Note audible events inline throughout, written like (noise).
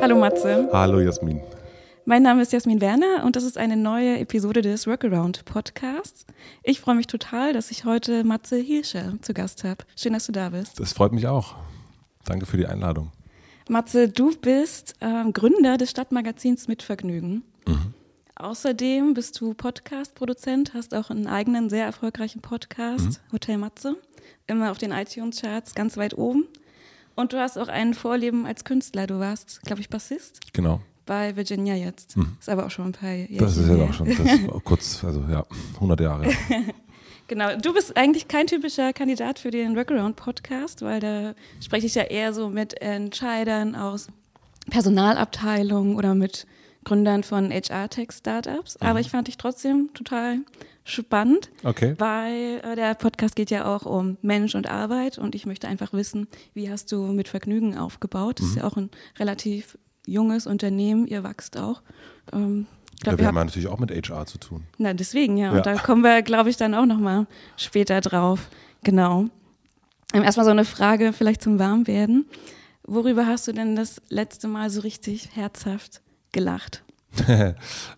Hallo Matze. Hallo Jasmin. Mein Name ist Jasmin Werner und das ist eine neue Episode des Workaround Podcasts. Ich freue mich total, dass ich heute Matze Hirscher zu Gast habe. Schön, dass du da bist. Das freut mich auch. Danke für die Einladung. Matze, du bist äh, Gründer des Stadtmagazins Mit Vergnügen. Mhm. Außerdem bist du Podcast-Produzent, hast auch einen eigenen sehr erfolgreichen Podcast, mhm. Hotel Matze, immer auf den iTunes-Charts ganz weit oben. Und du hast auch ein Vorleben als Künstler. Du warst, glaube ich, Bassist. Genau. Bei Virginia jetzt. Mhm. Ist aber auch schon ein paar Jahre. Das ist ja auch schon kurz, also ja, 100 Jahre. (laughs) genau. Du bist eigentlich kein typischer Kandidat für den Workaround-Podcast, weil da spreche ich ja eher so mit Entscheidern aus Personalabteilungen oder mit Gründern von HR-Tech-Startups. Mhm. Aber ich fand dich trotzdem total spannend, okay. weil äh, der Podcast geht ja auch um Mensch und Arbeit und ich möchte einfach wissen, wie hast du mit Vergnügen aufgebaut? Das mhm. ist ja auch ein relativ junges Unternehmen, ihr wächst auch. Ähm, glaub, ja, wir haben ja natürlich auch mit HR zu tun. Na, deswegen, ja. ja. Und da kommen wir, glaube ich, dann auch nochmal später drauf. Genau. Ähm, erstmal so eine Frage vielleicht zum Warmwerden. Worüber hast du denn das letzte Mal so richtig herzhaft gelacht? (laughs)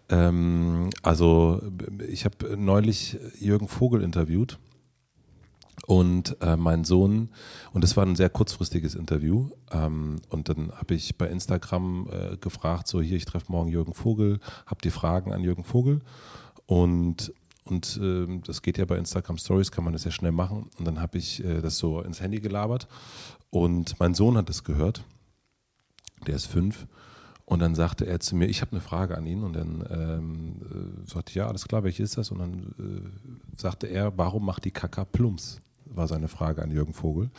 ähm, also ich habe neulich Jürgen Vogel interviewt und äh, mein Sohn, und das war ein sehr kurzfristiges Interview, ähm, und dann habe ich bei Instagram äh, gefragt, so hier, ich treffe morgen Jürgen Vogel, habt ihr Fragen an Jürgen Vogel? Und und äh, das geht ja bei Instagram Stories, kann man das ja schnell machen. Und dann habe ich äh, das so ins Handy gelabert und mein Sohn hat das gehört. Der ist fünf und dann sagte er zu mir, ich habe eine Frage an ihn. Und dann ähm, äh, sagte ich, ja, alles klar, welche ist das? Und dann äh, sagte er, warum macht die Kaka Plumps? War seine Frage an Jürgen Vogel.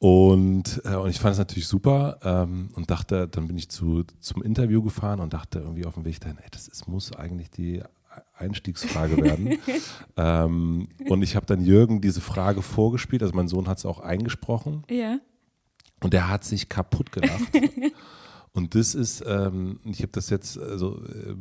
Und, äh, und ich fand es natürlich super ähm, und dachte, dann bin ich zu, zum Interview gefahren und dachte irgendwie auf dem Weg dahin, ey, das ist, muss eigentlich die Einstiegsfrage werden. (laughs) ähm, und ich habe dann Jürgen diese Frage vorgespielt, also mein Sohn hat es auch eingesprochen. Ja. Und der hat sich kaputt gelacht. (laughs) Und das ist, ähm, ich habe das jetzt, also, äh,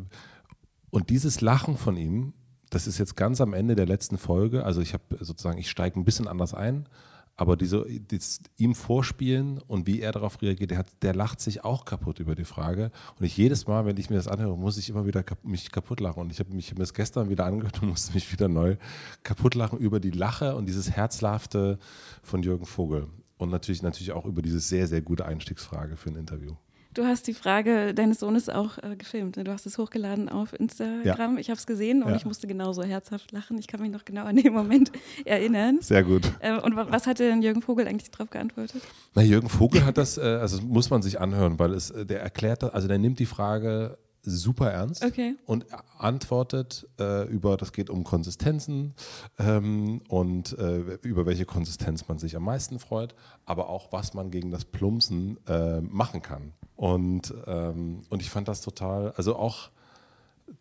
und dieses Lachen von ihm, das ist jetzt ganz am Ende der letzten Folge. Also ich habe sozusagen, ich steige ein bisschen anders ein, aber diese, das, ihm vorspielen und wie er darauf reagiert, der, hat, der lacht sich auch kaputt über die Frage. Und ich jedes Mal, wenn ich mir das anhöre, muss ich immer wieder kap mich kaputt lachen. Und ich habe mich das gestern wieder angehört und (laughs) musste mich wieder neu kaputt lachen über die Lache und dieses Herzlafte von Jürgen Vogel. Und natürlich, natürlich auch über diese sehr, sehr gute Einstiegsfrage für ein Interview. Du hast die Frage deines Sohnes auch äh, gefilmt. Ne? Du hast es hochgeladen auf Instagram. Ja. Ich habe es gesehen und ja. ich musste genauso herzhaft lachen. Ich kann mich noch genau an den Moment (laughs) erinnern. Sehr gut. Äh, und was hat denn Jürgen Vogel eigentlich darauf geantwortet? Na, Jürgen Vogel hat das, äh, also muss man sich anhören, weil es, äh, der erklärt, also der nimmt die Frage super ernst okay. und antwortet äh, über, das geht um Konsistenzen ähm, und äh, über welche Konsistenz man sich am meisten freut, aber auch was man gegen das Plumpsen äh, machen kann. Und, ähm, und ich fand das total, also auch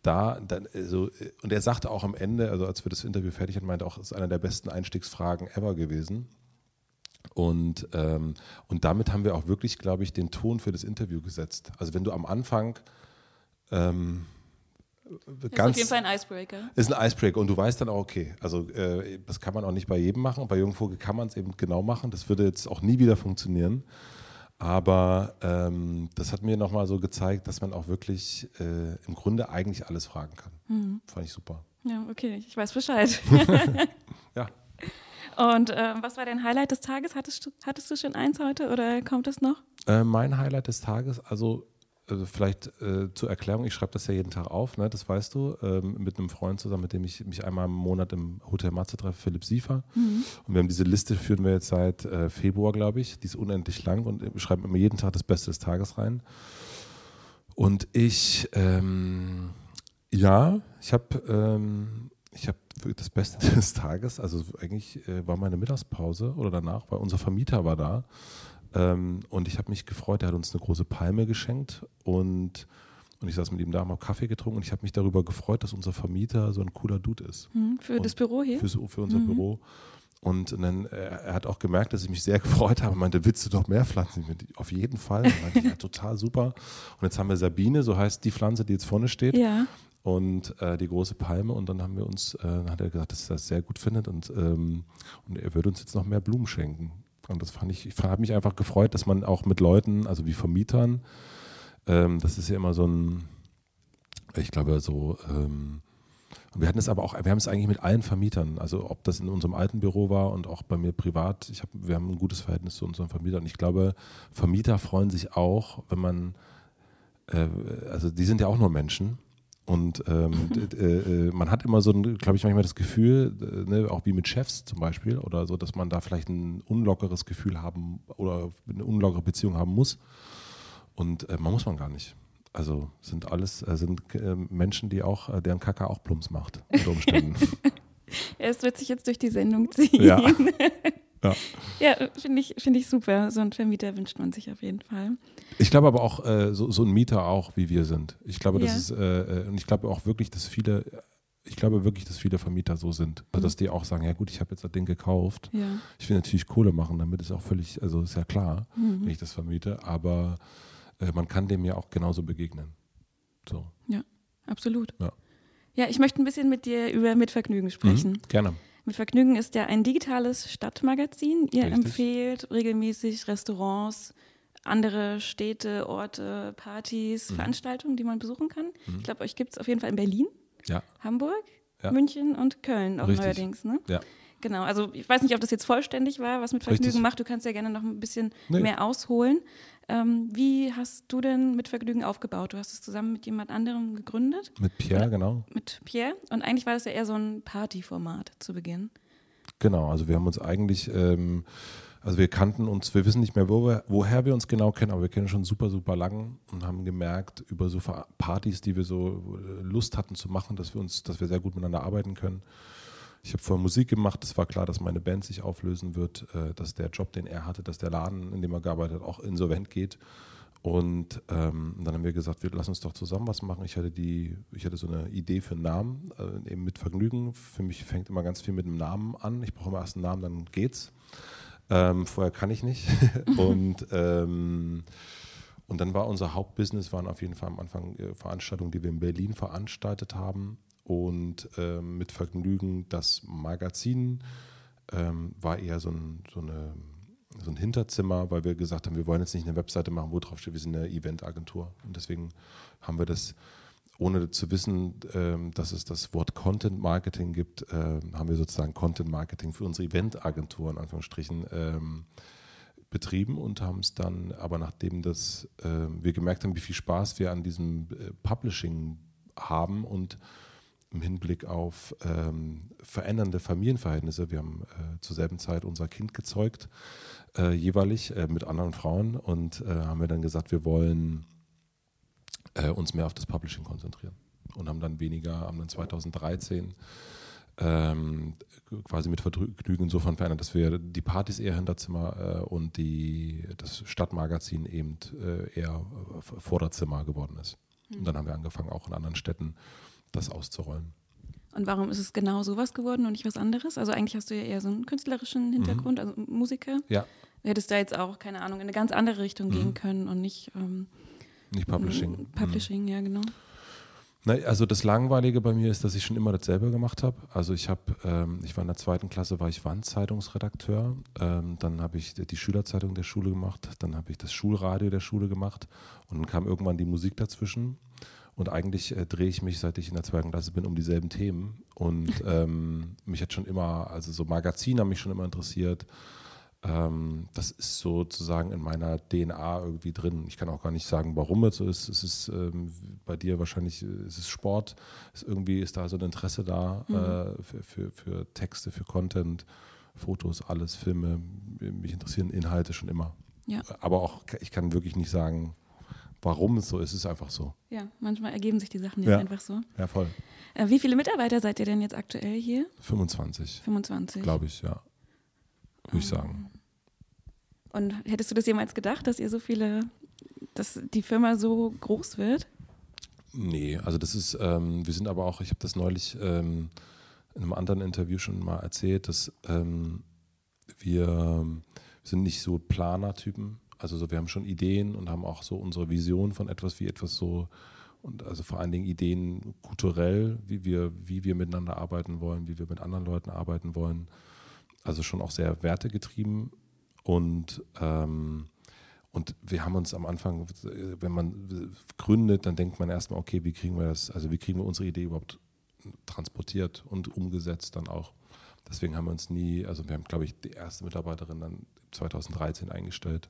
da, dann, also, und er sagte auch am Ende, also als wir das Interview fertig hatten, meinte auch, es ist einer der besten Einstiegsfragen ever gewesen. Und, ähm, und damit haben wir auch wirklich, glaube ich, den Ton für das Interview gesetzt. Also wenn du am Anfang ähm, das ist auf jeden Fall ein Icebreaker. Ist ein Icebreaker und du weißt dann auch, okay, also äh, das kann man auch nicht bei jedem machen. Bei Jungvogel kann man es eben genau machen. Das würde jetzt auch nie wieder funktionieren. Aber ähm, das hat mir nochmal so gezeigt, dass man auch wirklich äh, im Grunde eigentlich alles fragen kann. Mhm. Fand ich super. Ja, okay, ich weiß Bescheid. (laughs) (laughs) ja. Und äh, was war dein Highlight des Tages? Hattest du, hattest du schon eins heute oder kommt es noch? Äh, mein Highlight des Tages, also also vielleicht äh, zur Erklärung, ich schreibe das ja jeden Tag auf, ne, das weißt du, ähm, mit einem Freund zusammen, mit dem ich mich einmal im Monat im Hotel Matze treffe, Philipp Siefer. Mhm. Und wir haben diese Liste, führen wir jetzt seit äh, Februar, glaube ich. Die ist unendlich lang und wir schreiben immer jeden Tag das Beste des Tages rein. Und ich, ähm, ja, ich habe ähm, ich habe das Beste (laughs) des Tages, also eigentlich äh, war meine Mittagspause oder danach, weil unser Vermieter war da ähm, und ich habe mich gefreut, er hat uns eine große Palme geschenkt und, und ich saß mit ihm da, haben Kaffee getrunken und ich habe mich darüber gefreut, dass unser Vermieter so ein cooler Dude ist. Mhm, für und das Büro hier? Für, für unser mhm. Büro. Und dann, er, er, hat auch gemerkt, dass ich mich sehr (laughs) gefreut habe. Er meinte, willst du doch mehr Pflanzen? Auf jeden Fall. Und meinte, ja, total super. Und jetzt haben wir Sabine, so heißt die Pflanze, die jetzt vorne steht. Ja. Und äh, die große Palme. Und dann haben wir uns, äh, hat er gesagt, dass er das sehr gut findet. Und, ähm, und er würde uns jetzt noch mehr Blumen schenken. Und das fand ich, ich habe mich einfach gefreut, dass man auch mit Leuten, also wie Vermietern, Ähm, das ist ja immer so ein, ich glaube, so, ähm, wir hatten es aber auch, wir haben es eigentlich mit allen Vermietern, also ob das in unserem alten Büro war und auch bei mir privat, ich hab, wir haben ein gutes Verhältnis zu unseren Vermietern. Ich glaube, Vermieter freuen sich auch, wenn man, äh, also die sind ja auch nur Menschen und ähm, äh, äh, man hat immer so, glaube ich, manchmal das Gefühl, äh, ne, auch wie mit Chefs zum Beispiel, oder so, dass man da vielleicht ein unlockeres Gefühl haben oder eine unlockere Beziehung haben muss. Und äh, man muss man gar nicht. Also sind alles äh, sind äh, Menschen, die auch, deren Kaka auch Plumps macht, unter Umständen. (laughs) es wird sich jetzt durch die Sendung ziehen. Ja. (laughs) Ja, ja finde ich, find ich super. So einen Vermieter wünscht man sich auf jeden Fall. Ich glaube aber auch, äh, so, so ein Mieter auch, wie wir sind. Ich glaube, das ja. ist, äh, äh, und ich glaube auch wirklich, dass viele, ich glaube wirklich, dass viele Vermieter so sind. Also, dass die auch sagen, ja gut, ich habe jetzt das Ding gekauft. Ja. Ich will natürlich Kohle machen, damit ist auch völlig, also ist ja klar, mhm. wenn ich das vermiete, aber äh, man kann dem ja auch genauso begegnen. So. Ja, absolut. Ja. Ja, ich möchte ein bisschen mit dir über Mitvergnügen sprechen. Mhm, gerne. Mit Vergnügen ist ja ein digitales Stadtmagazin. Ihr Richtig. empfehlt regelmäßig Restaurants, andere Städte, Orte, Partys, Mhm. Veranstaltungen, die man besuchen kann. Mhm. Ich glaube, euch gibt es auf jeden Fall in Berlin, Ja. Hamburg, Ja. München und Köln auch Richtig. neuerdings. Ne? Ja. Genau, also ich weiß nicht, ob das jetzt vollständig war, was mit Vergnügen Richtig. macht. Du kannst ja gerne noch ein bisschen Nee. mehr ausholen. Ähm, wie hast du denn mit Vergnügen aufgebaut? Du hast es zusammen mit jemand anderem gegründet, Mit Pierre, genau. mit Pierre. Und eigentlich war das ja eher so ein Partyformat zu Beginn. Genau, also wir haben uns eigentlich, ähm, also wir kannten uns, wir wissen nicht mehr, wo wir, woher wir uns genau kennen, aber wir kennen schon super, super lang und haben gemerkt über so Partys, die wir so äh, Lust hatten zu machen, dass wir uns, dass wir sehr gut miteinander arbeiten können. Ich habe vorher Musik gemacht, es war klar, dass meine Band sich auflösen wird, äh, dass der Job, den er hatte, dass der Laden, in dem er gearbeitet hat, auch insolvent geht. Und ähm, dann haben wir gesagt, wir lassen uns doch zusammen was machen. Ich hatte die, ich hatte so eine Idee für einen Namen, äh, eben mit Vergnügen. Für mich fängt immer ganz viel mit einem Namen an. Ich brauche immer erst einen Namen, dann geht's. Ähm, vorher kann ich nicht. (laughs) und ähm, und dann war unser Hauptbusiness, waren auf jeden Fall am Anfang äh, Veranstaltungen, die wir in Berlin veranstaltet haben. Und ähm, mit Vergnügen das Magazin ähm, war eher so ein, so, eine, so ein Hinterzimmer, weil wir gesagt haben, wir wollen jetzt nicht eine Webseite machen, wo drauf steht, wir sind eine Eventagentur. Und deswegen haben wir das, ohne zu wissen, ähm, dass es das Wort Content Marketing gibt, ähm, haben wir sozusagen Content Marketing für unsere Eventagentur in Anführungsstrichen ähm, betrieben und haben es dann, aber nachdem das, wir gemerkt haben, wie viel Spaß wir an diesem äh, Publishing haben und im Hinblick auf ähm, verändernde Familienverhältnisse, wir haben äh, zur selben Zeit unser Kind gezeugt, äh, jeweilig mit anderen Frauen und haben wir dann gesagt, wir wollen äh, uns mehr auf das Publishing konzentrieren und haben dann weniger, haben dann 2013 ähm, quasi mit Vergnügen insofern verändert, dass wir die Partys eher Hinterzimmer äh, und die, das Stadtmagazin eben äh, eher Vorderzimmer geworden ist. Und dann haben wir angefangen, auch in anderen Städten das auszurollen. Und warum ist es genau sowas geworden und nicht was anderes? Also eigentlich hast du ja eher so einen künstlerischen Hintergrund, also Musiker. Ja, Du hättest da jetzt auch, keine Ahnung, in eine ganz andere Richtung Mhm. gehen können und nicht ähm, nicht Publishing. m, Publishing, ja genau. Na, also das Langweilige bei mir ist, dass ich schon immer dasselbe gemacht habe. Also ich habe, ähm, ich war in der zweiten Klasse, war ich Wandzeitungsredakteur. Ähm, dann habe ich die Schülerzeitung der Schule gemacht. Dann habe ich das Schulradio der Schule gemacht. Und dann kam irgendwann die Musik dazwischen. Und eigentlich äh, drehe ich mich, seit ich in der zweiten Klasse bin, um dieselben Themen. Und ähm, mich hat schon immer, also so Magazine haben mich schon immer interessiert. Ähm, das ist sozusagen in meiner DNA irgendwie drin. Ich kann auch gar nicht sagen, warum es so ist. Es ist ähm, bei dir wahrscheinlich, äh, es ist Sport. Es irgendwie ist da so ein Interesse da äh, für, für, für Texte, für Content, Fotos, alles, Filme. Mich interessieren Inhalte schon immer. Ja. Aber auch, ich kann wirklich nicht sagen, warum es so ist. Es ist einfach so. Ja, manchmal ergeben sich die Sachen ja, Ja. einfach so. Ja, voll. Äh, wie viele Mitarbeiter seid ihr denn jetzt aktuell hier? 25, 25. glaube ich, ja. Würde ich sagen. Und hättest du das jemals gedacht, dass ihr so viele, dass die Firma so groß wird? Nee, also das ist, ähm, wir sind aber auch, ich habe das neulich ähm, in einem anderen Interview schon mal erzählt, dass ähm, wir, wir sind nicht so Planertypen. Also so, wir haben schon Ideen und haben auch so unsere Vision von etwas wie etwas so und also vor allen Dingen Ideen kulturell, wie wir, wie wir miteinander arbeiten wollen, wie wir mit anderen Leuten arbeiten wollen. Also schon auch sehr wertegetrieben und ähm, und wir haben uns am Anfang, wenn man gründet, dann denkt man erstmal, okay, wie kriegen wir das, also wie kriegen wir unsere Idee überhaupt transportiert und umgesetzt dann auch. Deswegen haben wir uns nie, also wir haben, glaube ich, die erste Mitarbeiterin dann 2013 eingestellt.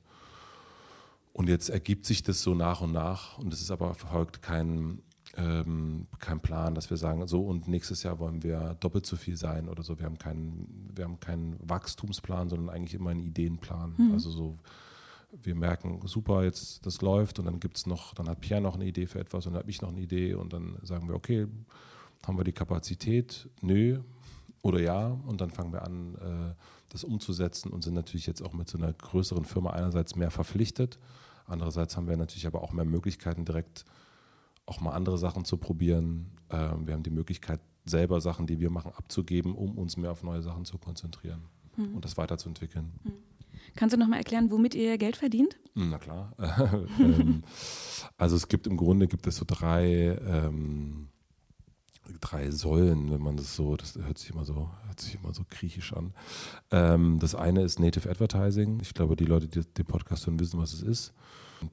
Und jetzt ergibt sich das so nach und nach und es ist aber verfolgt kein, ähm, kein Plan, dass wir sagen, so und nächstes Jahr wollen wir doppelt so viel sein oder so. Wir haben keinen, wir haben keinen Wachstumsplan, sondern eigentlich immer einen Ideenplan. Mhm. Also so wir merken, super, jetzt das läuft und dann gibt es noch, dann hat Pierre noch eine Idee für etwas und dann habe ich noch eine Idee und dann sagen wir, okay, haben wir die Kapazität? Nö oder ja und dann fangen wir an, äh, das umzusetzen und sind natürlich jetzt auch mit so einer größeren Firma einerseits mehr verpflichtet, andererseits haben wir natürlich aber auch mehr Möglichkeiten, direkt auch mal andere Sachen zu probieren. Ähm, wir haben die Möglichkeit, selber Sachen, die wir machen, abzugeben, um uns mehr auf neue Sachen zu konzentrieren mhm. und das weiterzuentwickeln. Mhm. Kannst du noch mal erklären, womit ihr Geld verdient? Hm, na klar. (laughs) ähm, also es gibt im Grunde gibt es so drei, ähm, drei Säulen, wenn man das so, das hört sich immer so, hört sich immer so griechisch an. Ähm, das eine ist Native Advertising. Ich glaube, die Leute, die den Podcast hören, wissen, was es ist.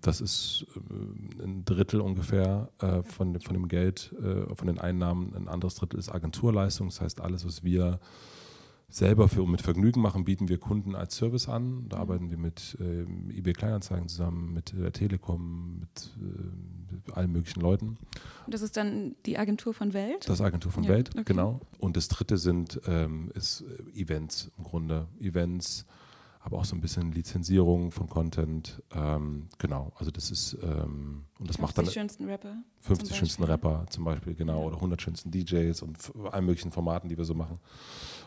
Das ist äh, ein Drittel ungefähr äh, von, von dem Geld, äh, von den Einnahmen. Ein anderes Drittel ist Agenturleistung. Das heißt, alles, was wir selber für mit Vergnügen machen, bieten wir Kunden als Service an. Da mhm. arbeiten wir mit äh, eBay Kleinanzeigen zusammen, mit der Telekom, mit, äh, mit, allen möglichen Leuten. Und das ist dann die Agentur von Welt? Das Agentur von ja, Welt, okay. genau. Und das dritte sind ähm, ist äh, Events im Grunde. Events, aber auch so ein bisschen Lizenzierung von Content. Ähm, genau, also das ist ähm, und das macht dann 50 schönsten Rapper. 50 schönsten Rapper zum Beispiel, genau, ja. oder 100 schönsten DJs und allen möglichen Formaten, die wir so machen.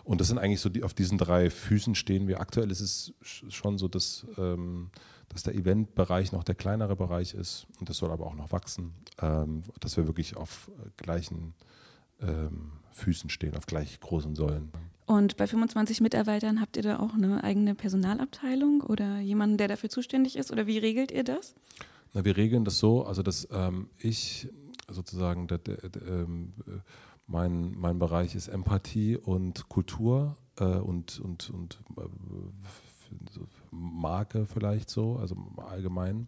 Und das sind eigentlich so die, auf diesen drei Füßen stehen wir. Aktuell ist es schon so, dass, ähm, dass der Eventbereich noch der kleinere Bereich ist und das soll aber auch noch wachsen, ähm, dass wir wirklich auf gleichen ähm, Füßen stehen, auf gleich großen Säulen. Und bei 25 Mitarbeitern habt ihr da auch eine eigene Personalabteilung oder jemanden, der dafür zuständig ist? Oder wie regelt ihr das? Na, wir regeln das so, also dass ähm, ich sozusagen der, der, ähm, mein, mein Bereich ist Empathie und Kultur äh, und, und, und äh, Marke vielleicht so, also allgemein.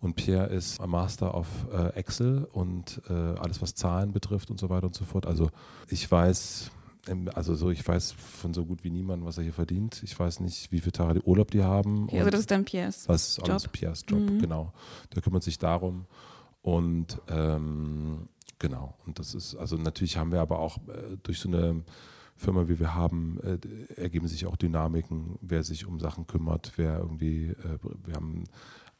Und Pierre ist Master of äh, Excel und äh, alles, was Zahlen betrifft und so weiter und so fort. Also ich weiß, also so, ich weiß von so gut wie niemandem, was er hier verdient. Ich weiß nicht, wie viele Tage die Urlaub die haben. Also das ist dann Piers Job. Das ist alles Piers Job, mhm. genau. Der kümmert sich darum. Und ähm, genau, und das ist, also natürlich haben wir aber auch äh, durch so eine Firma, wie wir haben, äh, ergeben sich auch Dynamiken, wer sich um Sachen kümmert, wer irgendwie, äh, wir haben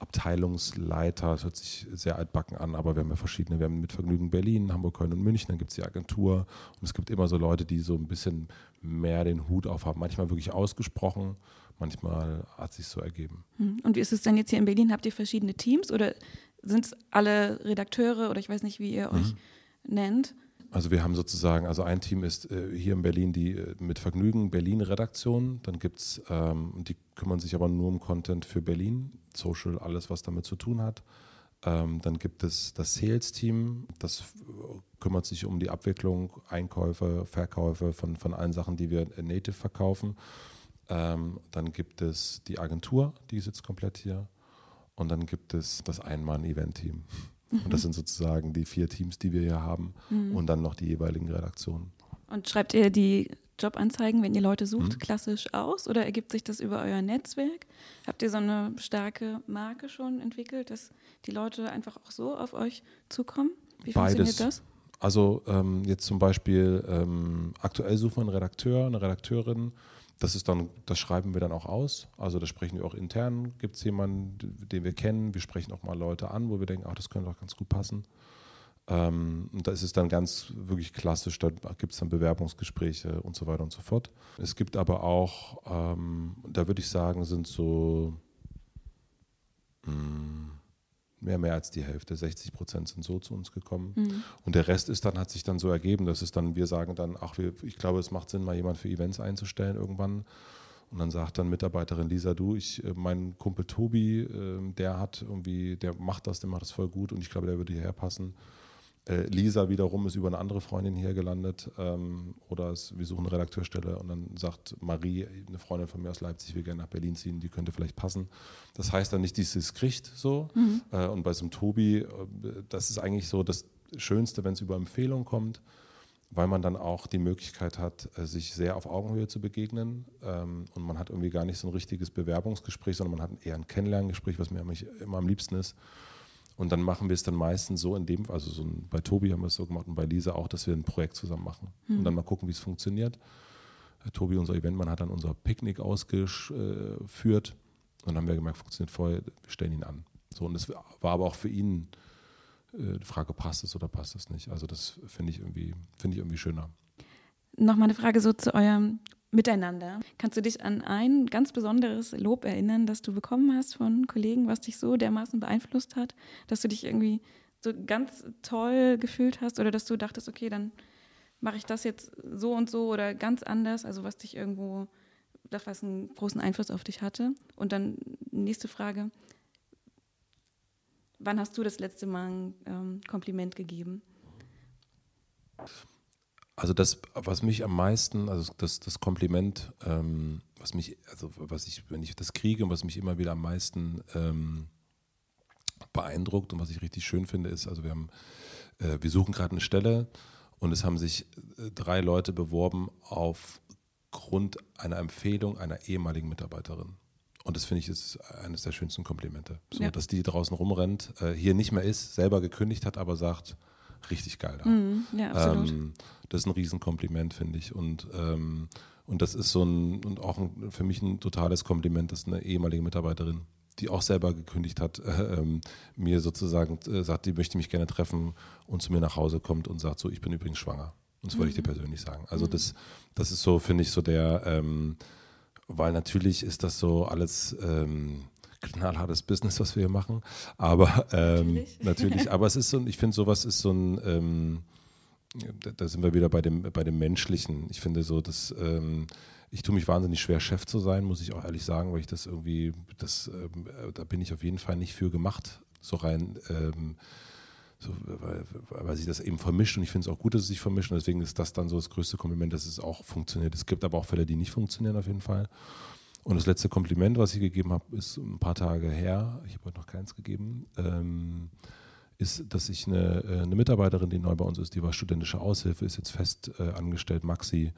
Abteilungsleiter, das hört sich sehr altbacken an, aber wir haben ja verschiedene. Wir haben mit Vergnügen Berlin, Hamburg, Köln und München, dann gibt es die Agentur und es gibt immer so Leute, die so ein bisschen mehr den Hut aufhaben. Manchmal wirklich ausgesprochen, manchmal hat es sich so ergeben. Hm. Und wie ist es denn jetzt hier in Berlin? Habt ihr verschiedene Teams oder sind es alle Redakteure oder ich weiß nicht, wie ihr euch mhm. nennt? Also wir haben sozusagen, also ein Team ist äh, hier in Berlin die äh, mit Vergnügen Berlin-Redaktion. Dann gibt es, ähm, die kümmern sich aber nur um Content für Berlin, Social, alles, was damit zu tun hat. Ähm, dann gibt es das Sales-Team, das kümmert sich um die Abwicklung, Einkäufe, Verkäufe von, von allen Sachen, die wir in Native verkaufen. Ähm, dann gibt es die Agentur, die sitzt komplett hier. Und dann gibt es das Einmann-Event-Team. Und das sind sozusagen die vier Teams, die wir hier haben mhm. und dann noch die jeweiligen Redaktionen. Und schreibt ihr die Jobanzeigen, wenn ihr Leute sucht, mhm. klassisch aus oder ergibt sich das über euer Netzwerk? Habt ihr so eine starke Marke schon entwickelt, dass die Leute einfach auch so auf euch zukommen? Wie Beides. funktioniert das? Also ähm, jetzt zum Beispiel ähm, aktuell suchen wir einen Redakteur, eine Redakteurin, das ist dann, das schreiben wir dann auch aus. Also das sprechen wir auch intern. Gibt es jemanden, den wir kennen? Wir sprechen auch mal Leute an, wo wir denken, ach, das könnte doch ganz gut passen. Ähm, und da ist es dann ganz wirklich klassisch, da gibt es dann Bewerbungsgespräche und so weiter und so fort. Es gibt aber auch, ähm, da würde ich sagen, sind so mh, hm, mehr, mehr als die Hälfte, 60 Prozent sind so zu uns gekommen. Mhm. Und der Rest ist dann, hat sich dann so ergeben, dass es dann, wir sagen dann, ach, wir, ich glaube, es macht Sinn, mal jemand für Events einzustellen irgendwann. Und dann sagt dann Mitarbeiterin Lisa, du, ich, äh, mein Kumpel Tobi, ähm, der hat irgendwie, der macht das, der macht das voll gut und ich glaube, der würde hierher passen. Äh, Lisa wiederum ist über eine andere Freundin hier gelandet ähm, oder es, wir suchen eine Redakteurstelle und dann sagt Marie, eine Freundin von mir aus Leipzig, will gerne nach Berlin ziehen, die könnte vielleicht passen. Das heißt dann nicht, dass sie es kriegt so. Mhm. Äh, und bei so einem Tobi, äh, das ist eigentlich so das Schönste, wenn es über Empfehlung kommt, weil man dann auch die Möglichkeit hat, äh, sich sehr auf Augenhöhe zu begegnen ähm, und man hat irgendwie gar nicht so ein richtiges Bewerbungsgespräch, sondern man hat eher ein Kennenlerngespräch, was mir immer am liebsten ist. Und dann machen wir es dann meistens so in dem, also so ein, bei Tobi haben wir es so gemacht und bei Lisa auch, dass wir ein Projekt zusammen machen mhm. und dann mal gucken, wie es funktioniert. Äh, Tobi, unser Eventmann, hat dann unser Picknick ausgeführt und dann haben wir gemerkt, funktioniert voll, wir stellen ihn an. So, und es war aber auch für ihn äh, die Frage, passt es oder passt es nicht? Also das finde ich irgendwie, finde ich irgendwie schöner. Nochmal eine Frage so zu eurem miteinander. Kannst du dich an ein ganz besonderes Lob erinnern, das du bekommen hast von Kollegen, was dich so dermaßen beeinflusst hat, dass du dich irgendwie so ganz toll gefühlt hast oder dass du dachtest, okay, dann mache ich das jetzt so und so oder ganz anders, also was dich irgendwo, das was einen großen Einfluss auf dich hatte. Und dann nächste Frage, wann hast du das letzte Mal ein ähm, Kompliment gegeben? Also das, was mich am meisten, also das, das Kompliment, ähm, was mich, also was ich, wenn ich das kriege und was mich immer wieder am meisten ähm, beeindruckt und was ich richtig schön finde, ist, also wir haben, äh, wir suchen gerade eine Stelle und es haben sich äh, drei Leute beworben aufgrund einer Empfehlung einer ehemaligen Mitarbeiterin. Und das finde ich ist eines der schönsten Komplimente. So, ja. dass die draußen rumrennt, äh, hier nicht mehr ist, selber gekündigt hat, aber sagt, richtig geil da. Mm, ja, absolut. Ähm, das ist ein Riesenkompliment, finde ich. Und, ähm, und das ist so ein, und auch ein, für mich ein totales Kompliment, dass eine ehemalige Mitarbeiterin, die auch selber gekündigt hat, äh, (laughs) ähm, mir sozusagen äh, sagt, die möchte mich gerne treffen und zu mir nach Hause kommt und sagt so, ich bin übrigens schwanger. Und das wollte ich dir mhm. persönlich sagen. Also mhm. das, das ist so, finde ich, so der, ähm, weil natürlich ist das so alles, ähm, knallhartes Business, was wir hier machen. Aber ähm, natürlich. (laughs) natürlich. aber es ist so, ich finde, sowas ist so ein, ähm, da sind wir wieder bei dem, bei dem Menschlichen. Ich finde so, dass ähm, ich tue mich wahnsinnig schwer, Chef zu sein, muss ich auch ehrlich sagen, weil ich das irgendwie, das, ähm, da bin ich auf jeden Fall nicht für gemacht, so rein. Ähm, so, weil, weil sich das eben vermischt und ich finde es auch gut, dass es sich vermischt und deswegen ist das dann so das größte Kompliment, dass es auch funktioniert. Es gibt aber auch Fälle, die nicht funktionieren auf jeden Fall. Und das letzte Kompliment, was ich gegeben habe, ist ein paar Tage her, ich habe heute noch keins gegeben, ähm, ist, dass ich eine, äh, eine, Mitarbeiterin, die neu bei uns ist, die war studentische Aushilfe, ist jetzt fest äh, angestellt, Maxi.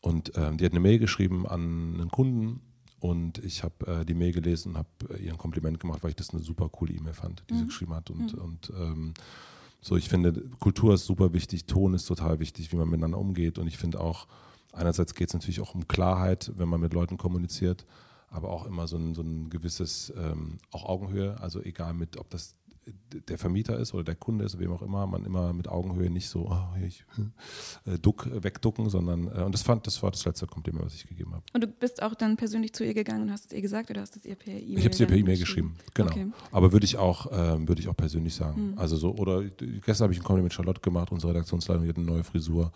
Und ähm, die hat eine Mail geschrieben an einen Kunden und ich habe äh, die Mail gelesen und habe äh, ihr ein Kompliment gemacht, weil ich das eine super coole E-Mail fand, die mhm. sie geschrieben hat. Und, mhm. und ähm, so, ich finde, Kultur ist super wichtig, Ton ist total wichtig, wie man miteinander umgeht. Und ich finde auch, Einerseits geht es natürlich auch um Klarheit, wenn man mit Leuten kommuniziert, aber auch immer so ein, so ein gewisses, ähm, auch Augenhöhe, also egal mit, ob das der Vermieter ist oder der Kunde ist, wem auch immer, man immer mit Augenhöhe nicht so oh, ich, äh, duck, wegducken, sondern äh, und das fand, das war das letzte Kompliment, was ich gegeben habe. Und du bist auch dann persönlich zu ihr gegangen und hast es ihr gesagt oder hast es ihr per E-Mail? Ich habe es ihr per E-Mail geschrieben, genau. Okay. Aber würde ich auch, ähm, würde ich auch persönlich sagen. Mhm. Also so, oder gestern habe ich ein Kompliment mit Charlotte gemacht, unsere Redaktionsleitung, die hat eine neue Frisur.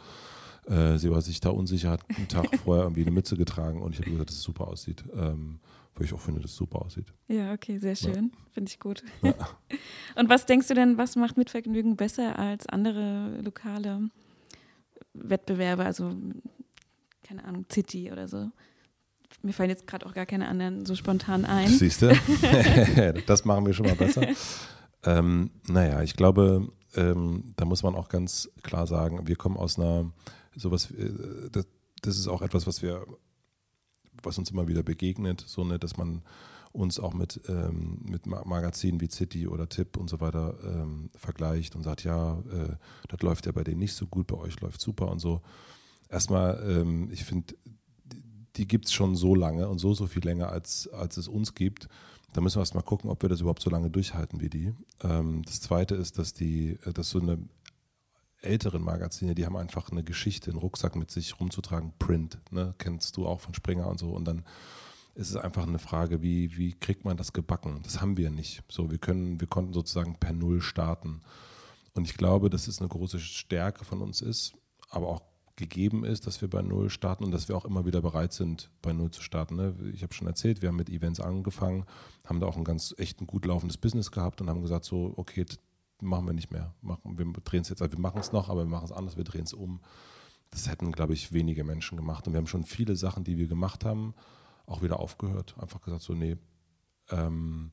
Äh, sie war sich da unsicher, hat einen Tag (laughs) vorher irgendwie eine Mütze getragen und ich habe gesagt, dass es super aussieht. Ähm, weil ich auch finde, dass es super aussieht. Ja, okay, sehr schön. Ja. Finde ich gut. Ja. (laughs) und was denkst du denn, was macht Mitvergnügen besser als andere lokale Wettbewerbe? Also, keine Ahnung, City oder so. Mir fallen jetzt gerade auch gar keine anderen so spontan ein. Siehst du? (laughs) das machen wir schon mal besser. ähm, naja, ich glaube, ähm, da muss man auch ganz klar sagen, wir kommen aus einer, sowas, äh, das, das, ist auch etwas, was wir, was uns immer wieder begegnet, so ne, dass man uns auch mit, ähm, mit Magazinen wie City oder Tipp und so weiter ähm, vergleicht und sagt, ja, äh, das läuft ja bei denen nicht so gut, bei euch läuft super und so. Erstmal, ähm, ich finde, die gibt es schon so lange und so, so viel länger, als, als es uns gibt. Da müssen wir erst mal gucken, ob wir das überhaupt so lange durchhalten wie die. Ähm, das zweite ist, dass die, äh, dass so eine älteren Magazine, die haben einfach eine Geschichte, einen Rucksack mit sich rumzutragen, Print, ne? kennst du auch von Springer und so. Und dann ist es einfach eine Frage, wie, wie kriegt man das gebacken? Das haben wir nicht. So, wir können, wir konnten sozusagen per Null starten. Und ich glaube, dass es eine große Stärke von uns ist, aber auch gegeben ist, dass wir bei Null starten und dass wir auch immer wieder bereit sind, bei Null zu starten. Ne? Ich habe schon erzählt, wir haben mit Events angefangen, haben da auch ein ganz echt ein gut laufendes Business gehabt und haben gesagt, so, okay, machen wir nicht mehr. Machen, wir drehen es jetzt, also wir machen es noch, aber wir machen es anders, wir drehen es um. Das hätten, glaube ich, wenige Menschen gemacht. Und wir haben schon viele Sachen, die wir gemacht haben, auch wieder aufgehört. Einfach gesagt, so, nee, ähm,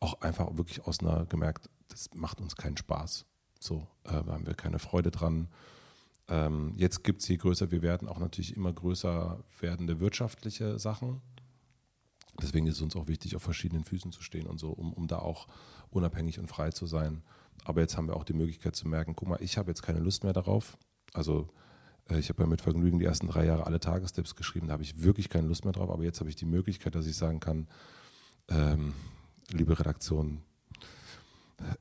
auch einfach wirklich aus einer gemerkt, das macht uns keinen Spaß. So, äh, haben wir keine Freude dran. Ähm, jetzt gibt es, je größer wir werden, auch natürlich immer größer werdende wirtschaftliche Sachen. Deswegen ist es uns auch wichtig, auf verschiedenen Füßen zu stehen und so, um, um da auch unabhängig und frei zu sein. Aber jetzt haben wir auch die Möglichkeit zu merken, guck mal, ich habe jetzt keine Lust mehr darauf. Also äh, ich habe ja mit Vergnügen die ersten drei Jahre alle Tagestipps geschrieben, da habe ich wirklich keine Lust mehr drauf. Aber jetzt habe ich die Möglichkeit, dass ich sagen kann, ähm, liebe Redaktion,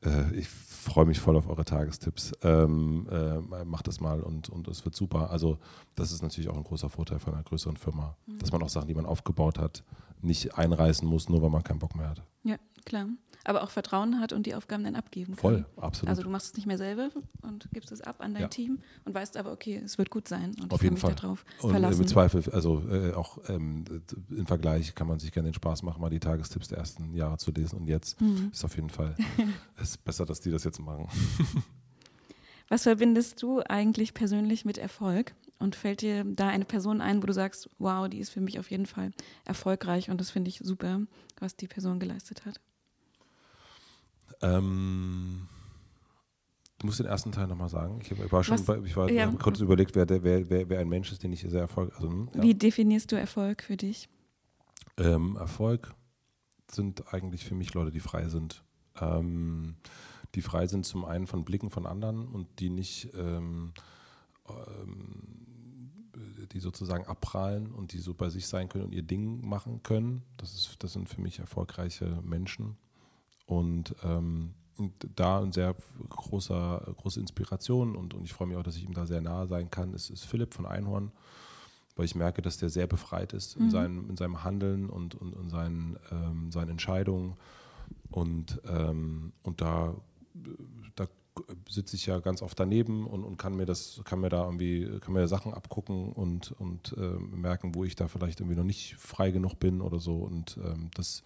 äh, ich freue mich voll auf eure Tagestipps. Ähm, äh, macht das mal und, und es wird super. Also das ist natürlich auch ein großer Vorteil von einer größeren Firma, mhm. dass man auch Sachen, die man aufgebaut hat, nicht einreißen muss, nur weil man keinen Bock mehr hat. Ja, klar aber auch Vertrauen hat und die Aufgaben dann abgeben kann. Voll, absolut. Also du machst es nicht mehr selber und gibst es ab an dein ja. Team und weißt aber, okay, es wird gut sein und Auf ich jeden kann mich darauf und verlassen. Im Zweifel, also äh, auch ähm, im Vergleich kann man sich gerne den Spaß machen, mal die Tagestipps der ersten Jahre zu lesen und jetzt mhm. ist auf jeden Fall (laughs) ist besser, dass die das jetzt machen. (laughs) (laughs) Was verbindest du eigentlich persönlich mit Erfolg? Und fällt dir da eine Person ein, wo du sagst, wow, die ist für mich auf jeden Fall erfolgreich und das finde ich super, was die Person geleistet hat? Ähm, du musst den ersten Teil nochmal sagen. Ich, war schon, Was, ich war ja. kurz überlegt, wer, wer, wer, wer, ein Mensch ist, den ich sehr erfolgreich. Also, hm, ja. Wie definierst du Erfolg für dich? Ähm, Erfolg sind eigentlich für mich Leute, die frei sind. Ähm, die frei sind zum einen von Blicken von anderen und die nicht, ähm, ähm, die sozusagen abprallen und die so bei sich sein können und ihr Ding machen können. Das, ist, das sind für mich erfolgreiche Menschen. Und ähm, da eine sehr großer, große Inspiration und, und ich freue mich auch, dass ich ihm da sehr nahe sein kann, ist, ist Philipp von Einhorn, weil ich merke, dass der sehr befreit ist in, mhm. seinem, in seinem Handeln und, und, und seinen, ähm, seinen Entscheidungen. Und, ähm, und da, da sitze ich ja ganz oft daneben und, und kann mir das, kann mir da irgendwie, kann mir Sachen abgucken und, und äh, merken, wo ich da vielleicht irgendwie noch nicht frei genug bin oder so. Und ähm, das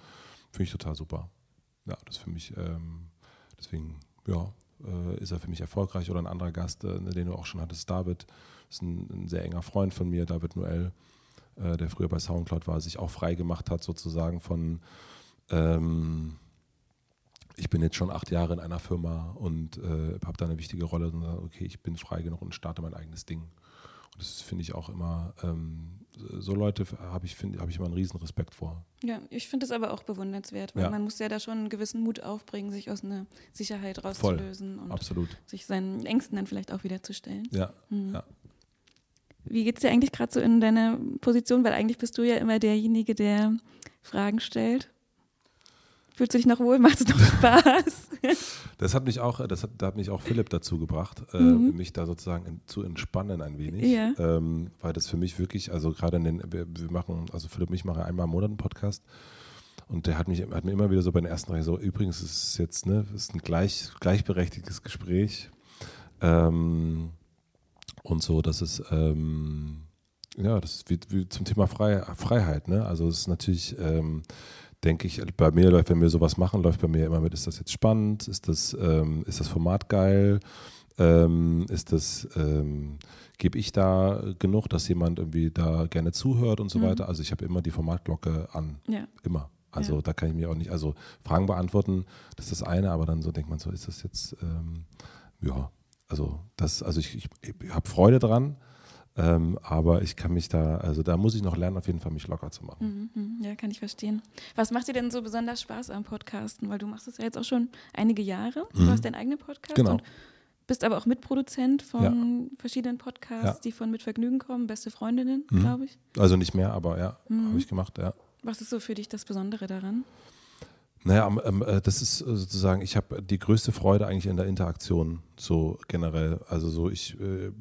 finde ich total super ja, das ist für mich, ähm, deswegen, ja, äh, ist er für mich erfolgreich. Oder ein anderer Gast, äh, den du auch schon hattest, David, ist ein, ein sehr enger Freund von mir, David Noel, äh, der früher bei Soundcloud war, sich auch frei gemacht hat, sozusagen von, ähm, ich bin jetzt schon acht Jahre in einer Firma und äh, habe da eine wichtige Rolle und sage, okay, ich bin frei genug und starte mein eigenes Ding. Und das finde ich auch immer ähm, so Leute habe ich, hab ich immer einen riesen Respekt vor. Ja, ich finde es aber auch bewundernswert, weil ja. man muss ja da schon einen gewissen Mut aufbringen, sich aus einer Sicherheit rauszulösen Voll. und Absolut. sich seinen Ängsten dann vielleicht auch wieder zu stellen. Ja, mhm. ja. Wie geht es dir eigentlich gerade so in deiner Position? Weil eigentlich bist du ja immer derjenige, der Fragen stellt. Fühlst du dich noch wohl? Macht es noch Spaß? (laughs) das hat mich auch, das hat, da hat mich auch Philipp dazu gebracht, äh, mhm. mich da sozusagen in, zu entspannen ein wenig. Ja. Ähm, weil das für mich wirklich, also gerade in den, wir, wir machen, also Philipp und ich machen einmal im Monat einen Podcast. Und der hat mich hat mir immer wieder so bei den ersten drei so, übrigens ist es jetzt, ne, ist ein gleich, gleichberechtigtes Gespräch. Ähm, und so, dass es ähm, ja, das ist wie, wie zum Thema Frei, Freiheit, ne? Also es ist natürlich ähm, denke ich, bei mir läuft, wenn wir sowas machen, läuft bei mir immer mit, ist das jetzt spannend, ist das, ähm, ist das Format geil, ähm, ist das, ähm, gebe ich da genug, dass jemand irgendwie da gerne zuhört und so mhm. weiter. Also ich habe immer die Formatglocke an, ja. immer. Also ja. da kann ich mir auch nicht, also Fragen beantworten, das ist das eine, aber dann so denkt man so, ist das jetzt, ähm, ja, also das, also ich, ich, ich habe Freude dran, ähm, aber ich kann mich da, also da muss ich noch lernen, auf jeden Fall mich locker zu machen. Mhm, mhm. ja, kann ich verstehen. Was macht dir denn so besonders Spaß am Podcasten? Weil du machst es ja jetzt auch schon einige Jahre. Du mhm. hast deinen eigenen Podcast genau. und bist aber auch Mitproduzent von ja. verschiedenen Podcasts, ja. die von Mit Vergnügen kommen. Beste Freundinnen, mhm. glaube ich. Also nicht mehr, aber ja, mhm. habe ich gemacht, ja. Was ist so für dich das Besondere daran? Naja, ähm, äh, das ist äh, sozusagen, ich habe die größte Freude eigentlich in der Interaktion, so generell. Also so ich, äh,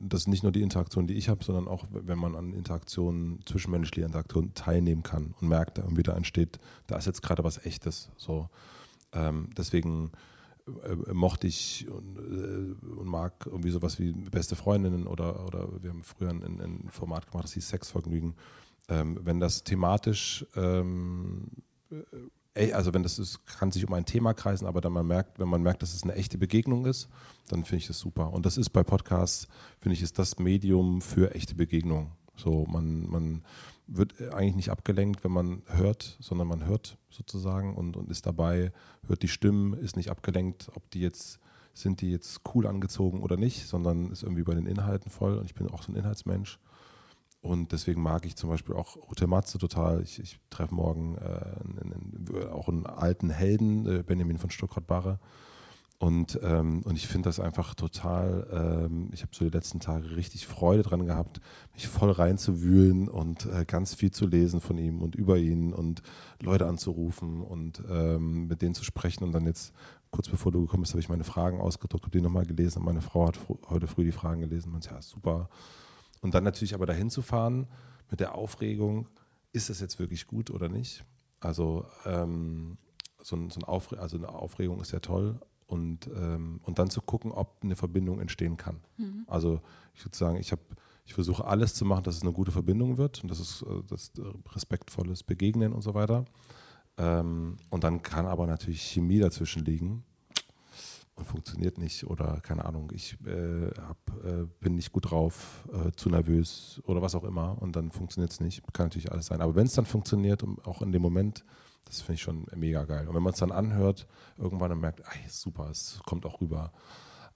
das ist nicht nur die Interaktion, die ich habe, sondern auch, wenn man an Interaktionen, zwischenmenschliche Interaktionen teilnehmen kann und merkt, da irgendwie da entsteht, da ist jetzt gerade was Echtes. So. Ähm, deswegen mochte ich und, und, mag irgendwie sowas wie beste Freundinnen oder, oder wir haben früher ein, ein Format gemacht, das hieß Sexvergnügen. Ähm, wenn das thematisch ähm, also wenn das ist, kann sich um ein Thema kreisen, aber dann man merkt, wenn man merkt, dass es eine echte Begegnung ist, dann finde ich das super. Und das ist bei Podcasts, finde ich, ist das Medium für echte Begegnungen. So, man, man wird eigentlich nicht abgelenkt, wenn man hört, sondern man hört sozusagen und, und ist dabei, hört die Stimmen, ist nicht abgelenkt, ob die jetzt, sind die jetzt cool angezogen oder nicht, sondern ist irgendwie bei den Inhalten voll und ich bin auch so ein Inhaltsmensch. Und deswegen mag ich zum Beispiel auch Hotel Matze total. Ich, ich treffe morgen äh, einen, einen, auch einen alten Helden, äh, Benjamin von Stuttgart-Barre. Und, ähm, und ich finde das einfach total, ähm, ich habe so die letzten Tage richtig Freude dran gehabt, mich voll reinzuwühlen und äh, ganz viel zu lesen von ihm und über ihn und Leute anzurufen und ähm, mit denen zu sprechen. Und dann jetzt, kurz bevor du gekommen bist, habe ich meine Fragen ausgedruckt, habe die nochmal gelesen und meine Frau hat heute früh die Fragen gelesen. Man sagt, ja, super. Und dann natürlich aber dahin zu fahren mit der Aufregung, ist das jetzt wirklich gut oder nicht? Also, ähm, so, ein, so ein Aufre also eine Aufregung ist ja toll, und, ähm, und dann zu gucken, ob eine Verbindung entstehen kann. Mhm. Also ich würde sagen, ich habe ich versuche alles zu machen, dass es eine gute Verbindung wird und dass es äh, das respektvolles Begegnen und so weiter. Ähm, und dann kann aber natürlich Chemie dazwischen liegen funktioniert nicht oder keine Ahnung, ich äh, hab, äh, bin nicht gut drauf, äh, zu nervös oder was auch immer und dann funktioniert es nicht. Kann natürlich alles sein. Aber wenn es dann funktioniert und auch in dem Moment das finde ich schon mega geil. Und wenn man es dann anhört, irgendwann dann merkt, ey, super, es kommt auch rüber.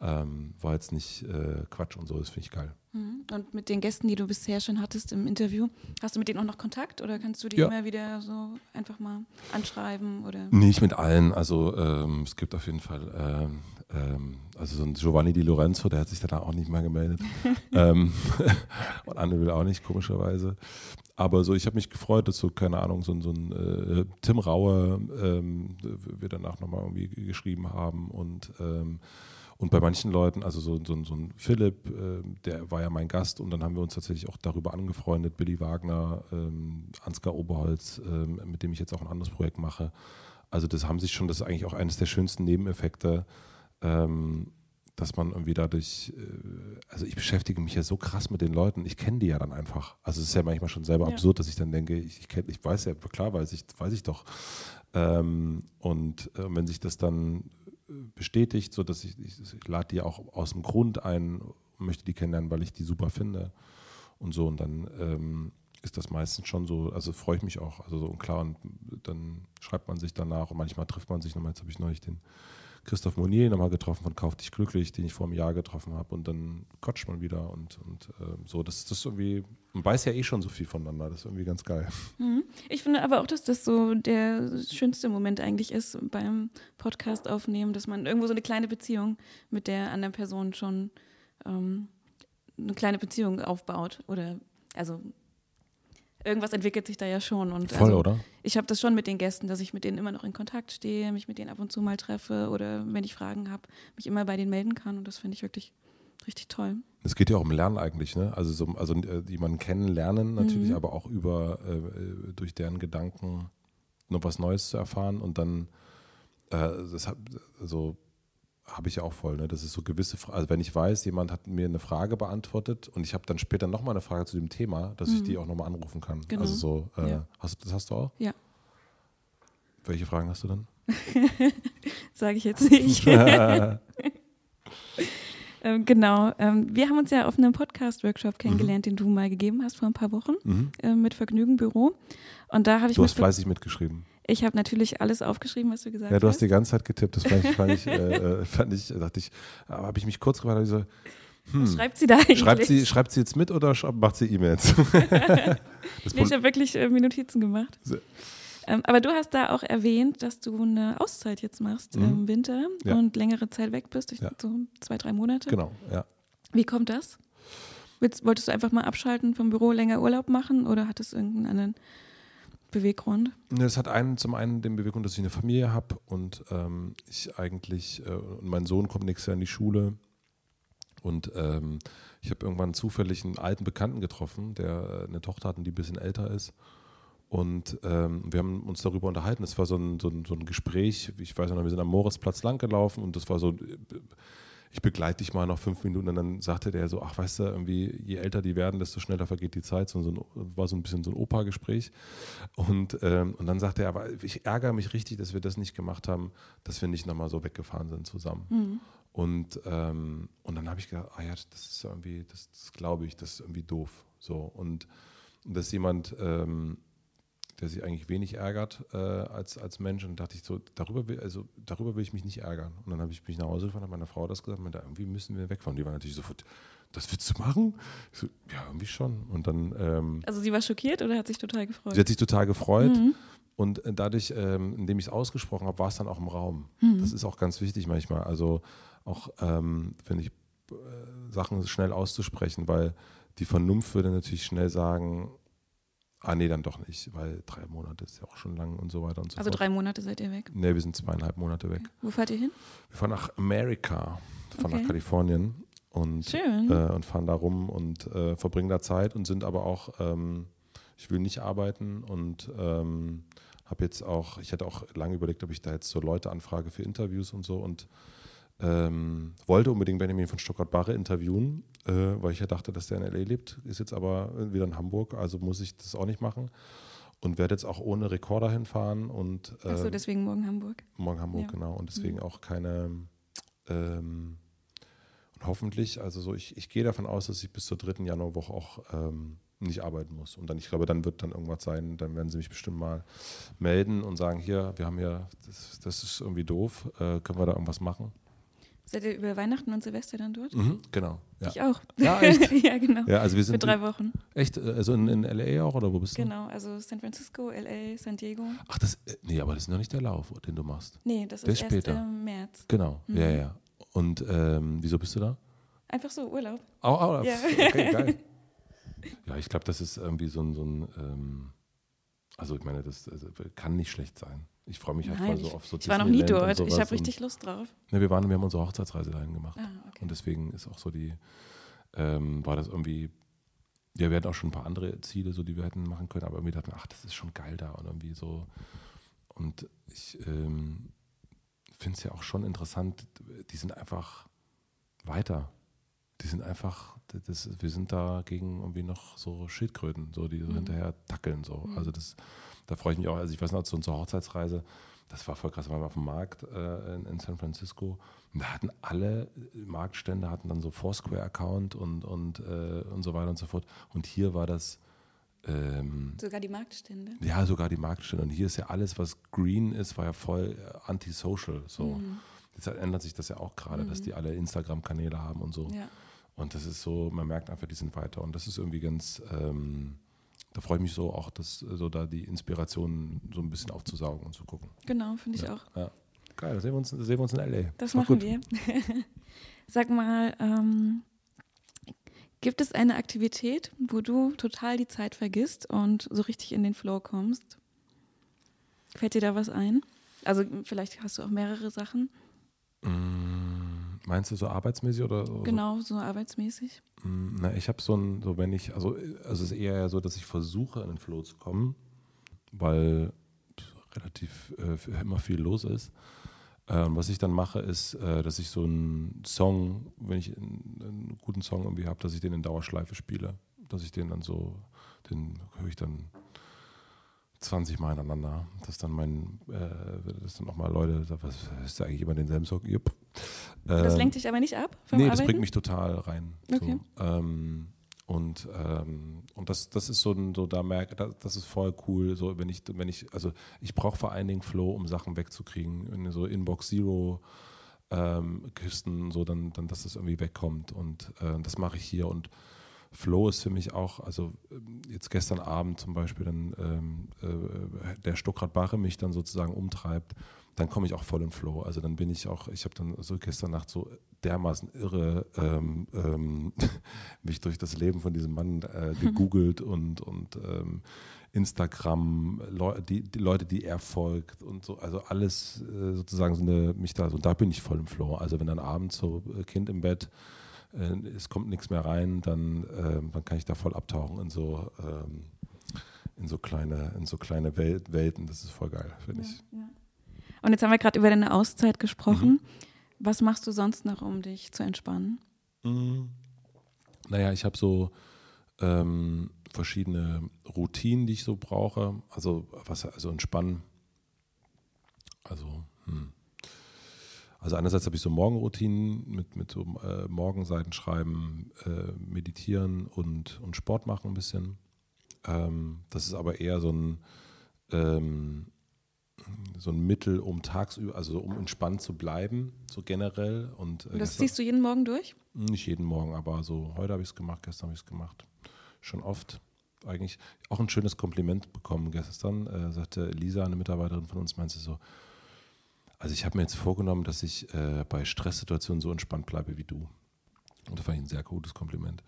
Ähm, war jetzt nicht äh, Quatsch und so, das finde ich geil. Mhm. Und mit den Gästen, die du bisher schon hattest im Interview, hast du mit denen auch noch Kontakt oder kannst du die ja. immer wieder so einfach mal anschreiben? Oder? Nicht mit allen, also ähm, es gibt auf jeden Fall, ähm, ähm also so ein Giovanni Di Lorenzo, der hat sich danach auch nicht mehr gemeldet. (laughs) Ähm, (laughs) und Anne will auch nicht, komischerweise. Aber so, ich habe mich gefreut, dass so, keine Ahnung, so, so ein äh, Tim Raue ähm, wir danach nochmal irgendwie geschrieben haben und und bei manchen Leuten, also so, so, so ein Philipp, äh, der war ja mein Gast und dann haben wir uns tatsächlich auch darüber angefreundet, Billy Wagner, ähm, Ansgar Oberholz, ähm, mit dem ich jetzt auch ein anderes Projekt mache. Also das haben sich schon, das ist eigentlich auch eines der schönsten Nebeneffekte, ähm, dass man irgendwie dadurch, äh, also ich beschäftige mich ja so krass mit den Leuten, ich kenne die ja dann einfach. Also es ist ja manchmal schon selber ja. absurd, dass ich dann denke, ich, ich, kenn, ich weiß ja, klar weiß ich, weiß ich doch. Ähm, und äh, wenn sich das dann bestätigt, so dass ich, ich, ich lade die auch aus dem Grund ein, möchte die kennenlernen, weil ich die super finde und so. Und dann ähm, ist das meistens schon so, also freue ich mich auch, also so und klar und dann schreibt man sich danach und manchmal trifft man sich nochmal, jetzt habe ich neulich den Christoph Monier nochmal getroffen von Kauf dich glücklich, den ich vor einem Jahr getroffen habe und dann quatscht man wieder und, und äh, so. Das, ist irgendwie, man weiß ja eh schon so viel voneinander, das ist irgendwie ganz geil. Mhm. Ich finde aber auch, dass das so der schönste Moment eigentlich ist beim Podcast aufnehmen, dass man irgendwo so eine kleine Beziehung mit der anderen Person schon ähm, eine kleine Beziehung aufbaut oder also irgendwas entwickelt sich da ja schon. Und Voll, also, oder? Ich habe das schon mit den Gästen, dass ich mit denen immer noch in Kontakt stehe, mich mit denen ab und zu mal treffe oder wenn ich Fragen habe, mich immer bei denen melden kann. Und das finde ich wirklich richtig toll. Es geht ja auch um Lernen eigentlich, ne? Also, so, also äh, jemanden kennenlernen natürlich, mhm. aber auch über äh, äh, durch deren Gedanken noch was Neues zu erfahren und dann äh, das hat, also habe ich ja auch voll. Ne? Das ist so gewisse, Fra also wenn ich weiß, jemand hat mir eine Frage beantwortet und ich habe dann später nochmal eine Frage zu dem Thema, dass mhm. ich die auch nochmal anrufen kann. Genau. Also so, äh, ja. hast du, das hast du auch? Ja. Welche Fragen hast du dann? (laughs) Sage ich jetzt nicht. (laughs) (laughs) ähm, genau. Ähm, wir haben uns ja auf einem Podcast-Workshop kennengelernt, mhm. den du mal gegeben hast vor ein paar Wochen mhm. äh, mit Vergnügen Büro. Und da habe ich. Du hast fleißig mitgeschrieben. Ich habe natürlich alles aufgeschrieben, was du gesagt hast. Ja, du hast die ganze Zeit getippt. Das fand ich, fand ich, äh, äh fand ich dachte ich, habe ich mich kurz gefragt, so, hm, schreibt sie da eigentlich? Schreibt sie, schreibt sie jetzt mit oder macht sie E-Mails? (laughs) nee, ich habe wirklich äh, Notizen gemacht. Ähm, aber du hast da auch erwähnt, dass du eine Auszeit jetzt machst mhm. im Winter ja. und längere Zeit weg bist, ja. so zwei, drei Monate. Genau, ja. Wie kommt das? Willst, wolltest du einfach mal abschalten vom Büro, länger Urlaub machen oder hat es irgendeinen anderen Beweggrund? Es hat einen, zum einen den Beweggrund, dass ich eine Familie habe und ähm, ich eigentlich, äh, mein Sohn kommt nächstes Jahr in die Schule und ähm, ich habe irgendwann zufällig einen alten Bekannten getroffen, der äh, eine Tochter hat, die ein bisschen älter ist. Und ähm, wir haben uns darüber unterhalten. Es war so ein, so, ein, so ein Gespräch. Ich weiß noch, wir sind am Moritzplatz langgelaufen und das war so ich begleite dich mal noch fünf Minuten und dann sagte der so, ach weißt du, irgendwie, je älter die werden, desto schneller vergeht die Zeit. So, so ein, war so ein bisschen so ein Opa-Gespräch. Und, ähm, und dann sagte er, aber ich ärgere mich richtig, dass wir das nicht gemacht haben, dass wir nicht nochmal so weggefahren sind zusammen. Mhm. Und, ähm, und dann habe ich gedacht, ah ja, das ist irgendwie, das, das glaube ich, das ist irgendwie doof. So. Und, und dass jemand, ähm, der sich eigentlich wenig ärgert äh, als, als Mensch. Und dachte ich so, darüber will, also darüber will ich mich nicht ärgern. Und dann habe ich mich nach Hause gefahren, hat meine Frau das gesagt, und da irgendwie müssen wir wegfahren. Die war natürlich sofort, das willst du machen? Ich so, ja, irgendwie schon. Und dann. Ähm, also sie war schockiert oder hat sich total gefreut? Sie hat sich total gefreut. Mhm. Und äh, dadurch, ähm, indem ich es ausgesprochen habe, war es dann auch im Raum. Mhm. Das ist auch ganz wichtig manchmal. Also auch, ähm, finde ich, äh, Sachen schnell auszusprechen, weil die Vernunft würde natürlich schnell sagen, Ah, nee, dann doch nicht, weil drei Monate ist ja auch schon lang und so weiter und so also fort. Also drei Monate seid ihr weg? Nee, wir sind zweieinhalb Monate weg. Wo fahrt ihr hin? Wir fahren nach Amerika, fahren okay. nach Kalifornien und. Äh, und fahren da rum und äh, verbringen da Zeit und sind aber auch, ähm, ich will nicht arbeiten und ähm, habe jetzt auch, ich hätte auch lange überlegt, ob ich da jetzt so Leute anfrage für Interviews und so und ähm, wollte unbedingt Benjamin von Stuttgart-Barre interviewen, äh, weil ich ja dachte, dass der in L.A. lebt, ist jetzt aber wieder in Hamburg, also muss ich das auch nicht machen. Und werde jetzt auch ohne Rekorder hinfahren. Und, äh, Achso, deswegen morgen Hamburg. Morgen Hamburg, ja. genau. Und deswegen mhm. auch keine. Ähm, und hoffentlich, also so, ich, ich gehe davon aus, dass ich bis zur dritten Januarwoche auch ähm, nicht arbeiten muss. Und dann, ich glaube, dann wird dann irgendwas sein, dann werden sie mich bestimmt mal melden und sagen, hier, wir haben hier, das, das ist irgendwie doof, äh, können wir da irgendwas machen? Seid ihr über Weihnachten und Silvester dann dort? Mhm, genau. Ja. Ich auch. Ja, echt? (laughs) ja, genau. Ja, also wir sind Für drei Wochen. Echt? Also in, in LA auch oder wo bist du? Genau, also San Francisco, LA, San Diego. Ach, das, äh, nee, aber das ist noch nicht der Lauf, den du machst. Nee, das der ist, später. im März. Genau, mhm. ja, ja. Und ähm, wieso bist du da? Einfach so, Urlaub. Oh, oh, ja. okay, geil. (laughs) Ja, ich glaube, das ist irgendwie so ein, so ein ähm, also ich meine, das also, kann nicht schlecht sein. Ich freue mich halt Nein, voll so auf so Ich war noch nie dort. Ich habe richtig Lust drauf. Ne, wir waren, wir haben unsere Hochzeitsreise dahin gemacht. Ah, okay. Und deswegen ist auch so die, ähm, war das irgendwie, ja, wir hatten auch schon ein paar andere Ziele, so die wir hätten machen können, aber irgendwie dachten, ach, das ist schon geil da und irgendwie so. Und ich ähm, finde es ja auch schon interessant, die sind einfach weiter. Die sind einfach, das, wir sind da gegen irgendwie noch so Schildkröten, so die so mhm. hinterher tackeln. So. Mhm. Also das da freue ich mich auch. Also ich weiß noch, zu unserer Hochzeitsreise, das war voll krass, wir waren auf dem Markt äh, in, in, San Francisco und da hatten alle Marktstände hatten dann so Foursquare-Account und, und, äh, und so weiter und so fort. Und hier war das ähm, sogar die Marktstände? Ja, sogar die Marktstände. Und hier ist ja alles, was green ist, war ja voll äh, antisocial. So. Mhm. Jetzt ändert sich das ja auch gerade, mhm. dass die alle Instagram-Kanäle haben und so. Ja. Und das ist so, man merkt einfach, die sind weiter. Und das ist irgendwie ganz, ähm, da freue ich mich so auch, dass so da die Inspiration so ein bisschen aufzusaugen und zu gucken. Genau, finde ich ja, auch. Ja. Geil, da sehen wir uns, sehen wir uns in LA. Das machen gut. wir. (laughs) Sag mal, ähm, gibt es eine Aktivität, wo du total die Zeit vergisst und so richtig in den Flow kommst? Fällt dir da was ein? Also vielleicht hast du auch mehrere Sachen. Mm, meinst du so arbeitsmäßig oder? Genau, so arbeitsmäßig. Mm, na, ich habe so ein, so wenn ich, also, also es ist eher so, dass ich versuche, in den Flow zu kommen, weil relativ äh, immer viel los ist. Ähm, was ich dann mache, ist, äh, dass ich so einen Song, wenn ich einen, einen guten Song irgendwie habe, dass ich den in Dauerschleife spiele. Dass ich den dann so, den höre ich dann 20 Mal ineinander. Dass dann mein, äh, dass dann auch mal Leute was ist da eigentlich immer denselben Song? Yep. das ähm, lenkt dich aber nicht ab? Vom nee, Arbeiten? das bringt mich total rein. Okay. So, ähm, und ähm, und das, das ist so, ein, so da merke das, das ist voll cool, so wenn ich, wenn ich, also ich brauche vor allen Dingen Flow, um Sachen wegzukriegen. Wenn so Inbox Zero ähm, Kisten, so dann, dann, dass das irgendwie wegkommt. Und äh, das mache ich hier und Flow ist für mich auch, also ähm, jetzt gestern Abend zum Beispiel, dann ähm, äh, der Stuckrad Bache mich dann sozusagen umtreibt, dann komme ich auch voll in Flow. Also dann bin ich auch, ich habe dann so gestern Nacht so dermaßen irre ähm, ähm, (laughs) mich durch das Leben von diesem Mann äh, gegoogelt (laughs) und, und ähm, Instagram, Leu die, die, Leute, die er folgt und so, also alles äh, sozusagen so eine, mich da, und da bin ich voll im Flow. Also wenn dann abends so äh, Kind im Bett äh, es kommt nichts mehr rein, dann, äh, dann kann ich da voll abtauchen in so, ähm, in so kleine, in so kleine Welt, Welten. Das ist voll geil, finde ja, ich. Ja. Und jetzt haben wir gerade über deine Auszeit gesprochen. Mhm. Was machst du sonst noch, um dich zu entspannen? Mm. Naja, ich habe so ähm, verschiedene Routinen, die ich so brauche. Also was, also entspannen. Also, hm. Also einerseits habe ich so Morgenroutinen mit, mit so äh, Morgenseiten schreiben, äh, meditieren und, und Sport machen ein bisschen. Ähm, das ist aber eher so ein ähm, so ein Mittel, um tagsüber, also um entspannt zu bleiben, so generell. Und, äh, das ziehst du jeden Morgen durch? Nicht jeden Morgen, aber so heute habe ich es gemacht, gestern habe ich es gemacht. Schon oft. Eigentlich auch ein schönes Kompliment bekommen gestern, äh, sagte Lisa, eine Mitarbeiterin von uns, meinte so, also ich habe mir jetzt vorgenommen, dass ich äh, bei Stresssituationen so entspannt bleibe wie du. Und das fand ich ein sehr gutes Kompliment.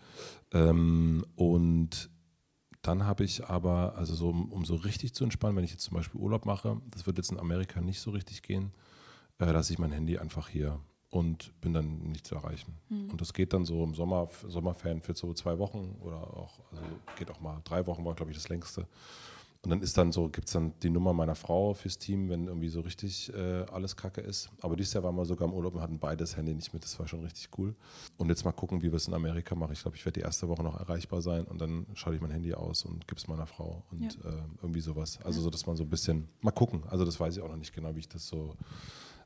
Ähm, und dann habe ich aber, also so, um, so richtig zu entspannen, wenn ich jetzt zum Beispiel Urlaub mache, das wird jetzt in Amerika nicht so richtig gehen, äh, lasse ich mein Handy einfach hier und bin dann nicht zu erreichen. Mhm. Und das geht dann so im Sommer, Sommerferien für so zwei Wochen oder auch, also geht auch mal drei Wochen, war glaube ich das längste. Und dann ist dann so, gibt es dann die Nummer meiner Frau fürs Team, wenn irgendwie so richtig äh, alles Kacke ist. Aber dieses Jahr waren wir sogar im Urlaub und hatten beides Handy nicht mit. Das war schon richtig cool. Und jetzt mal gucken, wie wir es in Amerika machen. Ich glaube, ich werde die erste Woche noch erreichbar sein und dann schalte ich mein Handy aus und gebe es meiner Frau und ja. äh, irgendwie sowas. Also so, dass man so ein bisschen, mal gucken. Also das weiß ich auch noch nicht genau, wie ich das so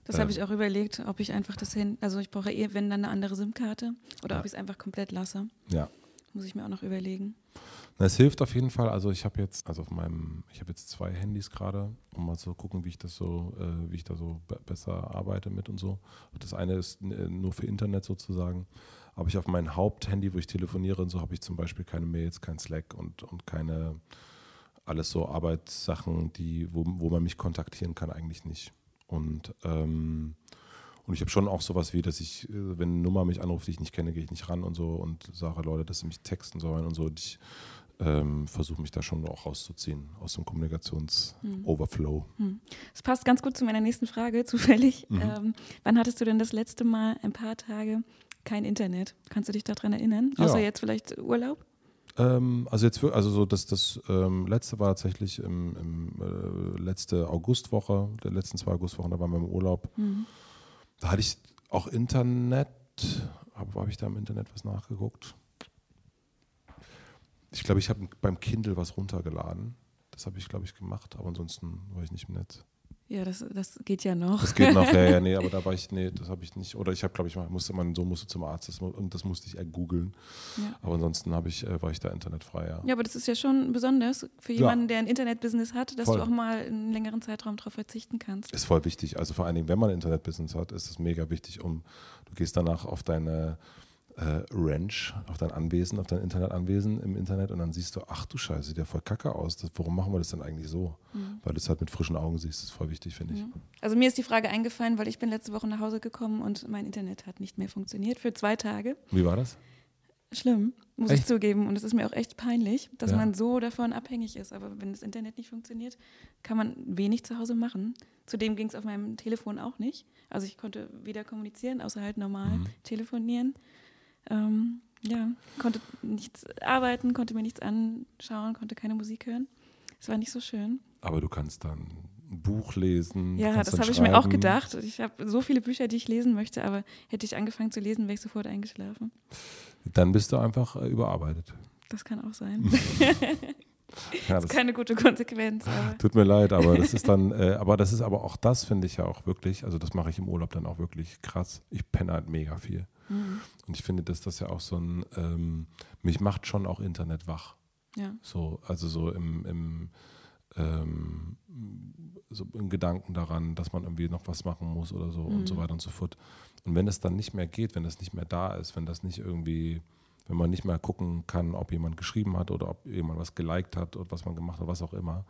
das habe ähm, ich auch überlegt, ob ich einfach das hin, also ich brauche eh, wenn dann eine andere SIM-Karte oder ja. ob ich es einfach komplett lasse. Ja. Muss ich mir auch noch überlegen. Es hilft auf jeden Fall. Also ich habe jetzt, also auf meinem, ich habe jetzt zwei Handys gerade, um mal zu gucken, wie ich das so, äh, wie ich da so besser arbeite mit und so. Das eine ist äh, nur für Internet sozusagen. Aber ich auf meinem Haupthandy, wo ich telefoniere und so, habe ich zum Beispiel keine Mails, kein Slack und, und keine alles so Arbeitssachen, die, wo, wo man mich kontaktieren kann, eigentlich nicht. Und ähm, und ich habe schon auch sowas wie, dass ich, äh, wenn eine Nummer mich anruft, die ich nicht kenne, gehe ich nicht ran und so und sage Leute, dass sie mich texten sollen und so. Und ich ähm, versuche mich da schon auch rauszuziehen aus dem Kommunikations-Overflow. Hm. hm. Das passt ganz gut zu meiner nächsten Frage, (laughs) zufällig. Mhm. Ähm, wann hattest du denn das letzte Mal ein paar Tage kein Internet? Kannst du dich daran erinnern? Außer ja. jetzt vielleicht Urlaub? Ähm, also jetzt also so das, das ähm, letzte war tatsächlich im, im äh, letzte Augustwoche, der letzten zwei Augustwochen, da waren wir im Urlaub. Mhm. Da hatte ich auch Internet. Aber habe ich da im Internet was nachgeguckt? Ich glaube, ich habe beim Kindle was runtergeladen. Das habe ich, glaube ich, gemacht, aber ansonsten war ich nicht im Netz. Ja, das, das geht ja noch. Das geht noch, ja, ja, nee, (laughs) aber da war ich, nee, das habe ich nicht. Oder ich habe, glaube ich, musste, mein Sohn musste zum Arzt das, und das musste ich ergoogeln. Ja. Aber ansonsten ich, äh, war ich da internetfrei, ja. Ja, aber das ist ja schon besonders für jemanden, ja. der ein Internetbusiness hat, dass voll. du auch mal einen längeren Zeitraum darauf verzichten kannst. Ist voll wichtig. Also vor allen Dingen, wenn man ein Internetbusiness hat, ist es mega wichtig, um, du gehst danach auf deine äh, Ranch, auf dein Anwesen, auf dein Internetanwesen im Internet und dann siehst du, ach du Scheiße, sieht ja voll kacke aus. Das, warum machen wir das denn eigentlich so? Mhm. Weil du es halt mit frischen Augen siehst, das ist voll wichtig, finde ich. Mhm. Also mir ist die Frage eingefallen, weil ich bin letzte Woche nach Hause gekommen und mein Internet hat nicht mehr funktioniert für zwei Tage. Wie war das? Schlimm, muss echt? ich zugeben. Und es ist mir auch echt peinlich, dass ja. man so davon abhängig ist. Aber wenn das Internet nicht funktioniert, kann man wenig zu Hause machen. Zudem ging es auf meinem Telefon auch nicht. Also ich konnte weder kommunizieren, außer halt normal mhm. telefonieren. Ähm, ja, konnte nichts arbeiten, konnte mir nichts anschauen, konnte keine Musik hören. Es war nicht so schön. Aber du kannst dann ein Buch lesen. Ja, das habe ich mir auch gedacht. Ich habe so viele Bücher, die ich lesen möchte, aber hätte ich angefangen zu lesen, wäre ich sofort eingeschlafen. Dann bist du einfach äh, überarbeitet. Das kann auch sein. (laughs) (laughs) Ja, das ist keine gute Konsequenz. Aber. Tut mir leid, aber das ist dann, (laughs) äh, aber das ist aber auch das, finde ich ja auch wirklich, also das mache ich im Urlaub dann auch wirklich krass. Ich penne halt mega viel. Mhm. Und ich finde, dass das ja auch so ein, ähm, mich macht schon auch Internet wach. Ja. So, also so im, im ähm, so im Gedanken daran, dass man irgendwie noch was machen muss oder so mhm. und so mhm. weiter und so fort. Und wenn es dann nicht mehr geht, wenn das nicht mehr da ist, wenn das nicht irgendwie, wenn man nicht mehr gucken kann, ob jemand geschrieben hat oder ob jemand was geliked hat oder was man gemacht hat, was auch immer,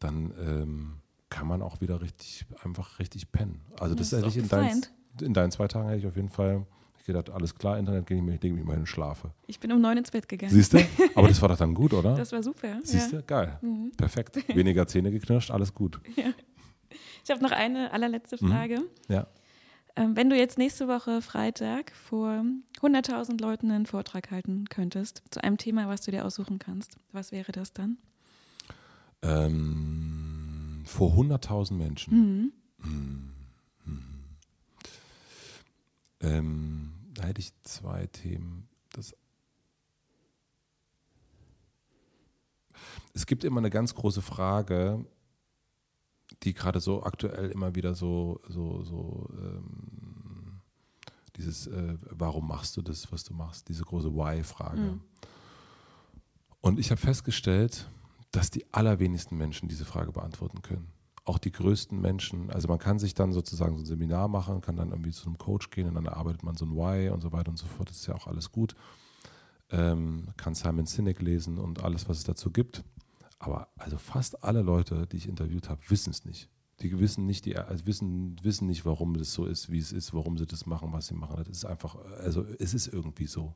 dann ähm, kann man auch wieder richtig, einfach richtig pennen. Also das, das ist eigentlich in deinen, in deinen zwei Tagen hätte ich auf jeden Fall ich gedacht, alles klar, Internet gehe ich mir, denke mich mal hin schlafe. Ich bin um neun ins Bett gegangen. Siehst du? (laughs) Aber das war doch dann gut, oder? Das war super. Siehst du? Ja. Geil. Mhm. Perfekt. (laughs) Weniger Zähne geknirscht, alles gut. Ja. Ich habe noch eine allerletzte mhm. Frage. Mhm. Ja. Ähm, wenn du jetzt nächste Woche Freitag vor 100.000 Leuten einen Vortrag halten könntest zu einem Thema, was du dir aussuchen kannst, was wäre das dann? Ähm, vor 100.000 Menschen. Mhm. mhm. Ähm, da hätte ich zwei Themen. Das es gibt immer eine ganz große Frage, die gerade so aktuell immer wieder so, so, so ähm, dieses, äh, warum machst du das, was du machst, diese große Why-Frage. Mhm. Und ich habe festgestellt, dass die allerwenigsten Menschen diese Frage beantworten können. Auch die größten Menschen, also man kann sich dann sozusagen so ein Seminar machen, kann dann irgendwie zu einem Coach gehen und dann erarbeitet man so ein Why und so weiter und so fort. Das ist ja auch alles gut. Ähm, kann Simon Sinek lesen und alles, was es dazu gibt. Aber also fast alle Leute, die ich interviewt habe, wissen es nicht. Die wissen nicht, die also wissen, wissen nicht, warum das so ist, wie es ist, warum sie das machen, was sie machen. Das ist einfach, also es ist irgendwie so.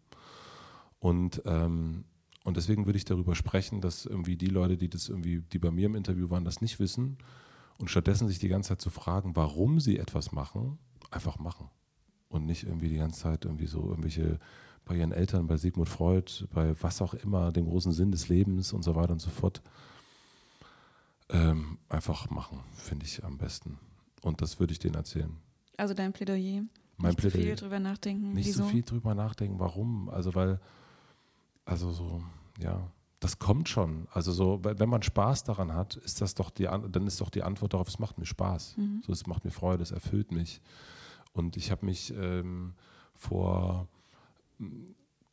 Und, ähm, und deswegen würde ich darüber sprechen, dass irgendwie die Leute, die das irgendwie, die bei mir im Interview waren, das nicht wissen und stattdessen sich die ganze Zeit zu fragen, warum sie etwas machen, einfach machen. Und nicht irgendwie die ganze Zeit irgendwie so irgendwelche bei ihren Eltern, bei Sigmund Freud, bei was auch immer, dem großen Sinn des Lebens und so weiter und so fort. Ähm, einfach machen, finde ich am besten. Und das würde ich denen erzählen. Also dein Plädoyer. Mein nicht Plädoyer. zu viel drüber nachdenken. Nicht Wieso? so viel drüber nachdenken, warum. Also weil, also so, ja, das kommt schon. Also so, wenn man Spaß daran hat, ist das doch die, dann ist doch die Antwort darauf, es macht mir Spaß. Mhm. So, es macht mir Freude, es erfüllt mich. Und ich habe mich ähm, vor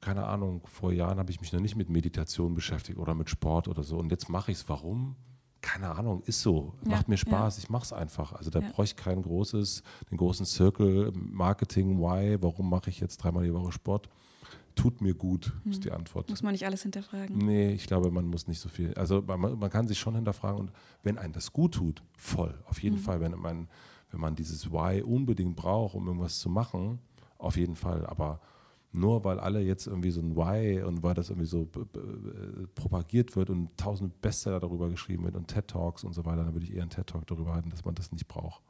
keine Ahnung, vor Jahren habe ich mich noch nicht mit Meditation beschäftigt oder mit Sport oder so. Und jetzt mache ich es. Warum? Keine Ahnung, ist so. Ja, Macht mir Spaß, ja. ich mache es einfach. Also da ja. brauche ich kein großes, den großen Circle, Marketing, why, warum mache ich jetzt dreimal die Woche Sport? Tut mir gut, hm. ist die Antwort. Muss man nicht alles hinterfragen? Nee, ich glaube, man muss nicht so viel. Also man, man kann sich schon hinterfragen und wenn einem das gut tut, voll. Auf jeden hm. Fall, wenn man, wenn man dieses Why unbedingt braucht, um irgendwas zu machen, auf jeden Fall. Aber nur weil alle jetzt irgendwie so ein Why und weil das irgendwie so propagiert wird und tausend Bestseller darüber geschrieben wird und TED Talks und so weiter, dann würde ich eher einen TED Talk darüber halten, dass man das nicht braucht.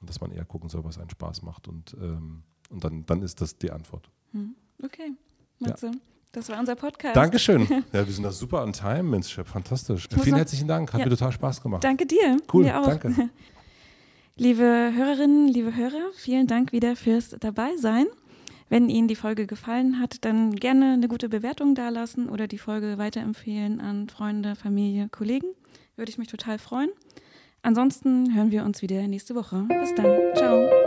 Und dass man eher gucken soll, was einen Spaß macht. Und, ähm, und dann, dann ist das die Antwort. Hm. Okay, Matze. Ja. Das war unser Podcast. Dankeschön. (laughs) Ja, wir sind da super on time, Mensch. Fantastisch. Vielen herzlichen Dank. Hat ja. mir total Spaß gemacht. Danke dir. Cool, mir auch. danke. (laughs) Liebe Hörerinnen, liebe Hörer, vielen Dank wieder fürs Dabeisein. Wenn Ihnen die Folge gefallen hat, dann gerne eine gute Bewertung dalassen oder die Folge weiterempfehlen an Freunde, Familie, Kollegen. Würde ich mich total freuen. Ansonsten hören wir uns wieder nächste Woche. Bis dann. Ciao.